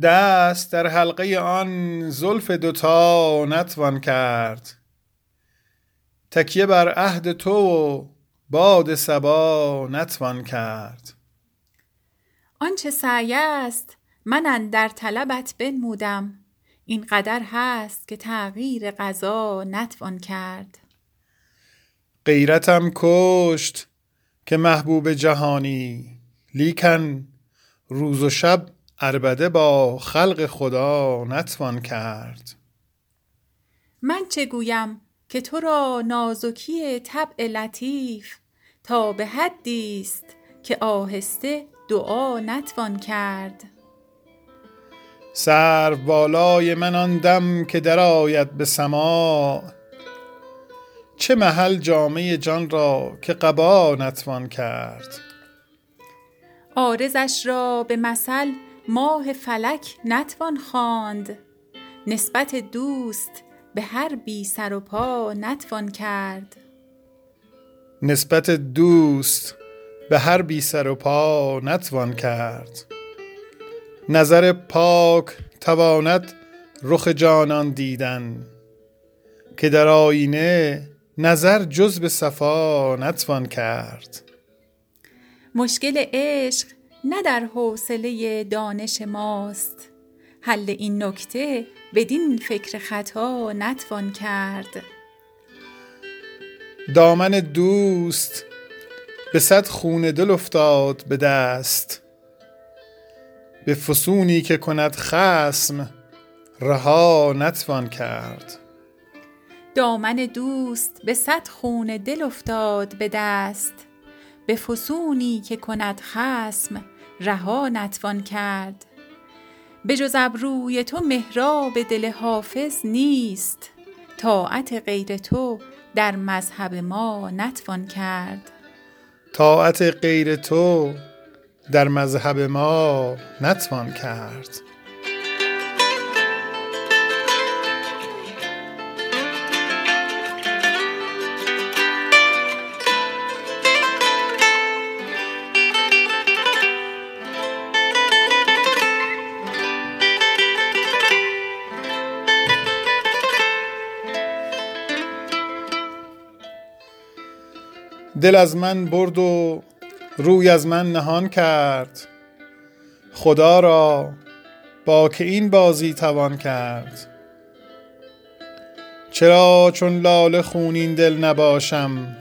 دست در حلقه آن زلف دوتا نتوان کرد. تکیه بر عهد تو و باد سبا نتوان کرد. آنچه سعی است من در طلبت بنمودم. این قدر هست که تغییر قضا نتوان کرد. غیرتم کشت که محبوب جهانی لیکن روز و شب عربده با خلق خدا نتوان کرد. من چه گویم که تو را نازکی طبع لطیف تا به حدی است که آهسته دعا نتوان کرد. سر بالای من آن دم که درآید به سماع چه محل جامعه جان را که قبا نتوان کرد؟ عارضش را به مثل ماه فلک نتوان خواند. نسبت دوست به هر بی سر و پا نتوان کرد. نسبت دوست به هر بی سر و پا نتوان کرد. نظر پاک تواند رخ جانان دیدن. که در آینه نظر جز به صفا نتوان کرد. مشکل عشق نه در حوصله دانش ماست. حل این نکته بدین فکر خطا نتوان کرد. دامن دوست به صد خون دل افتاد به دست. به فسونی که کند خسم رها نتوان کرد. دامن دوست به صد خون دل افتاد به دست. به فسونی که کند خسم رها نتوان کرد. به جز ابروی تو محراب دل حافظ نیست. طاعت غیر تو در مذهب ما نتوان کرد. طاعت غیر تو در مذهب ما نتوان کرد. دل از من برد و روی از من نهان کرد. خدا را با که این بازی توان کرد. چرا چون لاله خونین دل نباشم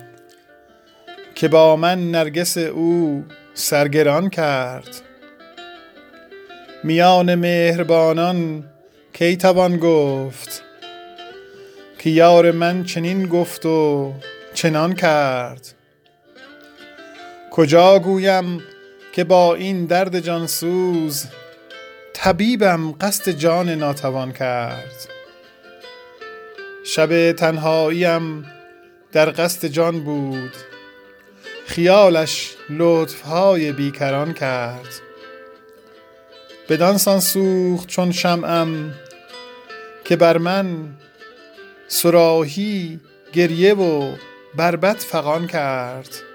که با من نرگس او سرگران کرد؟ میان مهربانان کی توان گفت که یار من چنین گفت و چنان کرد؟ کجا گویم که با این درد جانسوز طبیبم قصد جان ناتوان کرد؟ شب تنهاییم در قصد جان بود خیالش لطفهای بیکران کرد. بدانسان سوخت چون شمعم که بر من سراهی گریه و بربت فغان کرد.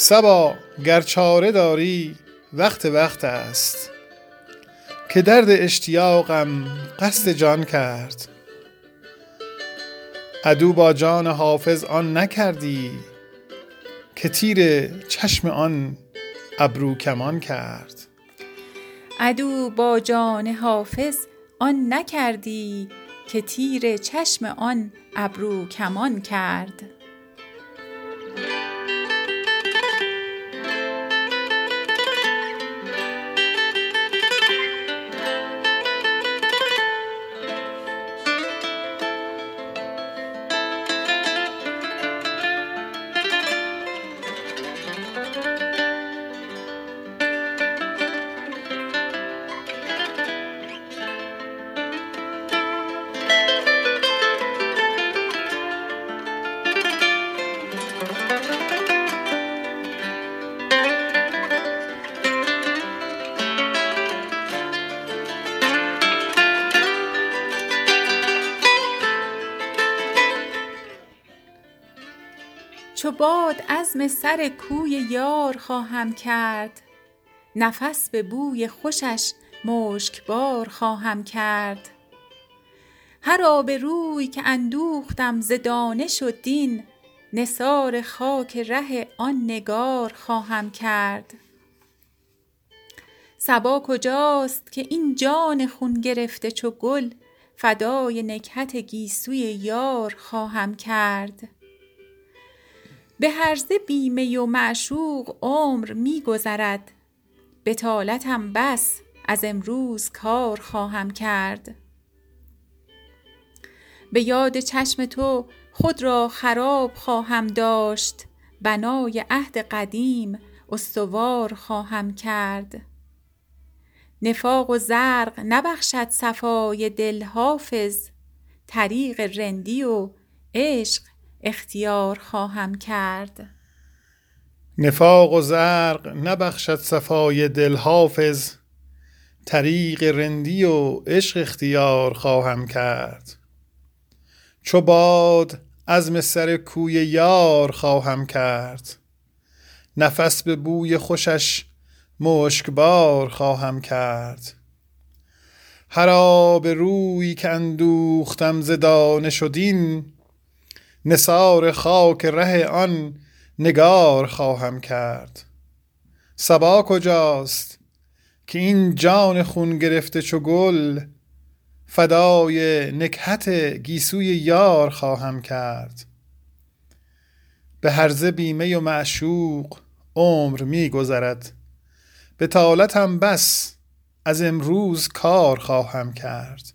سبا گر چاره داری وقت وقت است. که درد اشتیاقم قصد جان کرد. عدو با جان حافظ آن نکردی که تیر چشم آن ابرو کمان کرد. عدو با جان حافظ آن نکردی که تیر چشم آن ابرو کمان کرد. چو باد عزم سر کوی یار خواهم کرد. نفس به بوی خوشش مشکبار خواهم کرد. هر آبروی که اندوختم ز دانش و دین نثار خاک ره آن نگار خواهم کرد. صبا کجاست که این جان خون گرفته چو گل فدای نکهت گیسوی یار خواهم کرد. به هرزه بی می و معشوق عمر می گذرد بطالتم بس از امروز کار خواهم کرد. به یاد چشم تو خود را خراب خواهم داشت. بنای عهد قدیم استوار خواهم کرد. نفاق و زرق نبخشد صفای دل حافظ. طریق رندی و عشق اختیار خواهم کرد. نفاق و زرق نبخشد صفای دل حافظ طریق رندی و عشق اختیار خواهم کرد. چو باد عزم سر کوی یار خواهم کرد نفس به بوی خوشش مشکبار خواهم کرد. هر آب روی که اندوختم ز دانش نثار خاک ره آن نگار خواهم کرد. صبا کجاست که این جان خون گرفته چو گل فدای نکهت گیسوی یار خواهم کرد. به هرزه بیمه و معشوق عمر می گذرد. به طالتم بس از امروز کار خواهم کرد.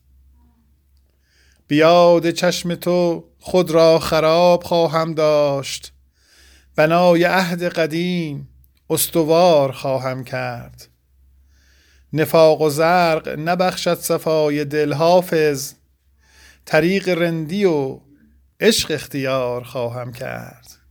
بیاد چشم تو خود را خراب خواهم داشت. بنای عهد قدیم استوار خواهم کرد. نفاق و زرق نبخشد صفای دل حافظ. طریق رندی و عشق اختیار خواهم کرد.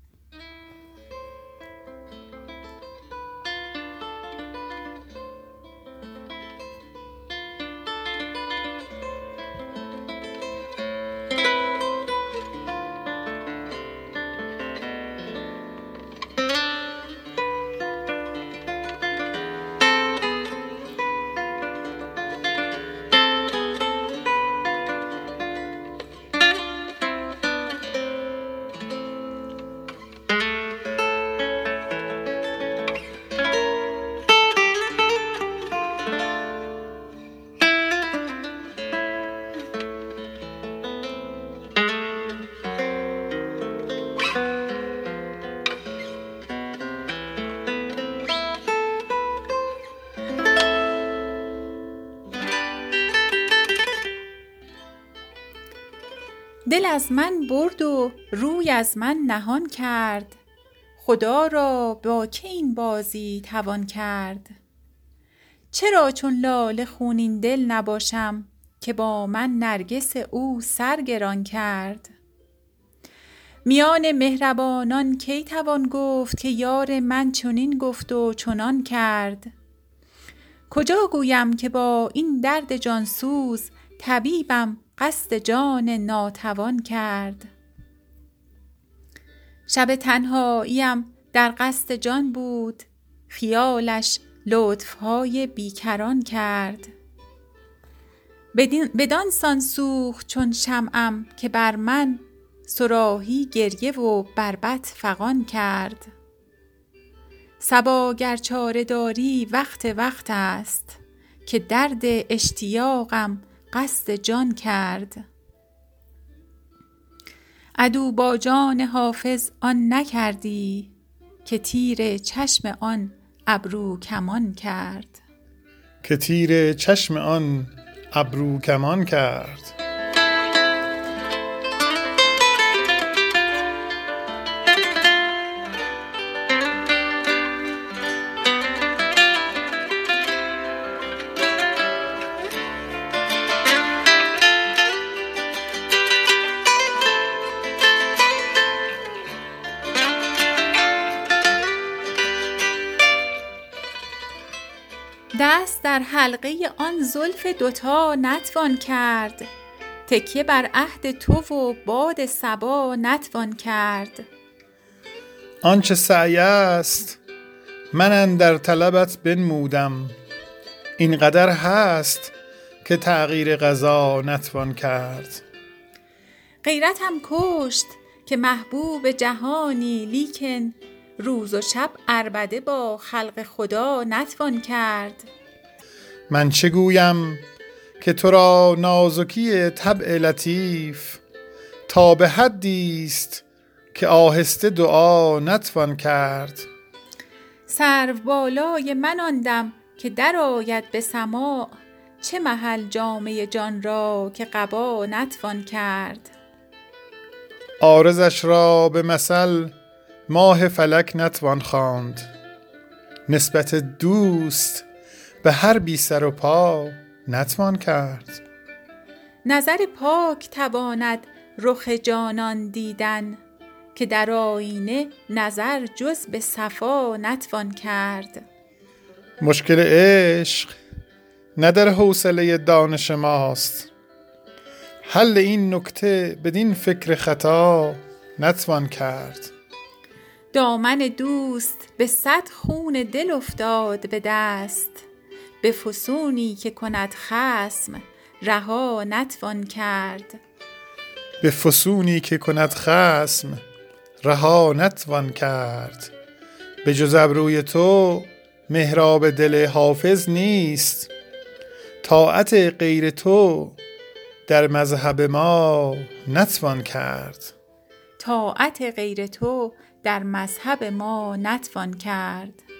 دل از من برد و روی از من نهان کرد. خدا را با که این بازی توان کرد؟ چرا چون لاله خونین دل نباشم که با من نرگس او سر گران کرد؟ میان مهربانان کی توان گفت که یار من چنین گفت و چنان کرد؟ کجا گویم که با این درد جانسوز طبیبم قصد جان ناتوان کرد. شب تنهاییم در قصد جان بود خیالش لطفهای بیکران کرد. بدان سان سوخت چون شمعم که بر من صراحی گریه و بربط فغان کرد. صبا گر چاره داری وقت وقت است که درد اشتیاقم قصد جان کرد. عدو با جان حافظ آن نکردی که تیر چشم آن ابرو کمان کرد. که تیر چشم آن ابرو کمان کرد. حلقه آن زلف دوتا نتوان کرد. تکیه بر عهد تو و باد صبا نتوان کرد. آنچه سعی است من اندر طلبت بنمودم. اینقدر هست که تغییر غذا نتوان کرد. غیرت هم کشت که محبوب جهانی لیکن روز و شب اربده با خلق خدا نتوان کرد. من چه گویم که تو را نازکی طبع لطیف تا به حدی است که آهسته دعا نتوان کرد. سرو بالای من آندم که درآید به سماع چه محل جامعه جان را که قبا نتوان کرد؟ عارضش را به مثل ماه فلک نتوان خواند. نسبت دوست به هر بی سر و پا نتوان کرد. نظر پاک تواند رخ جانان دیدن که در آینه نظر جز به صفا نتوان کرد. مشکل عشق نه در حوصله دانش ماست. حل این نکته بدین فکر خطا نتوان کرد. دامن دوست به صد خون دل افتاد به دست. به فسونی که کند خصم رها نتوان کرد. به فسونی که کند خصم رها نتوان کرد. به جز ابروی تو محراب دل حافظ نیست. طاعت غیر تو در مذهب ما نتوان کرد. طاعت غیر تو در مذهب ما نتوان کرد.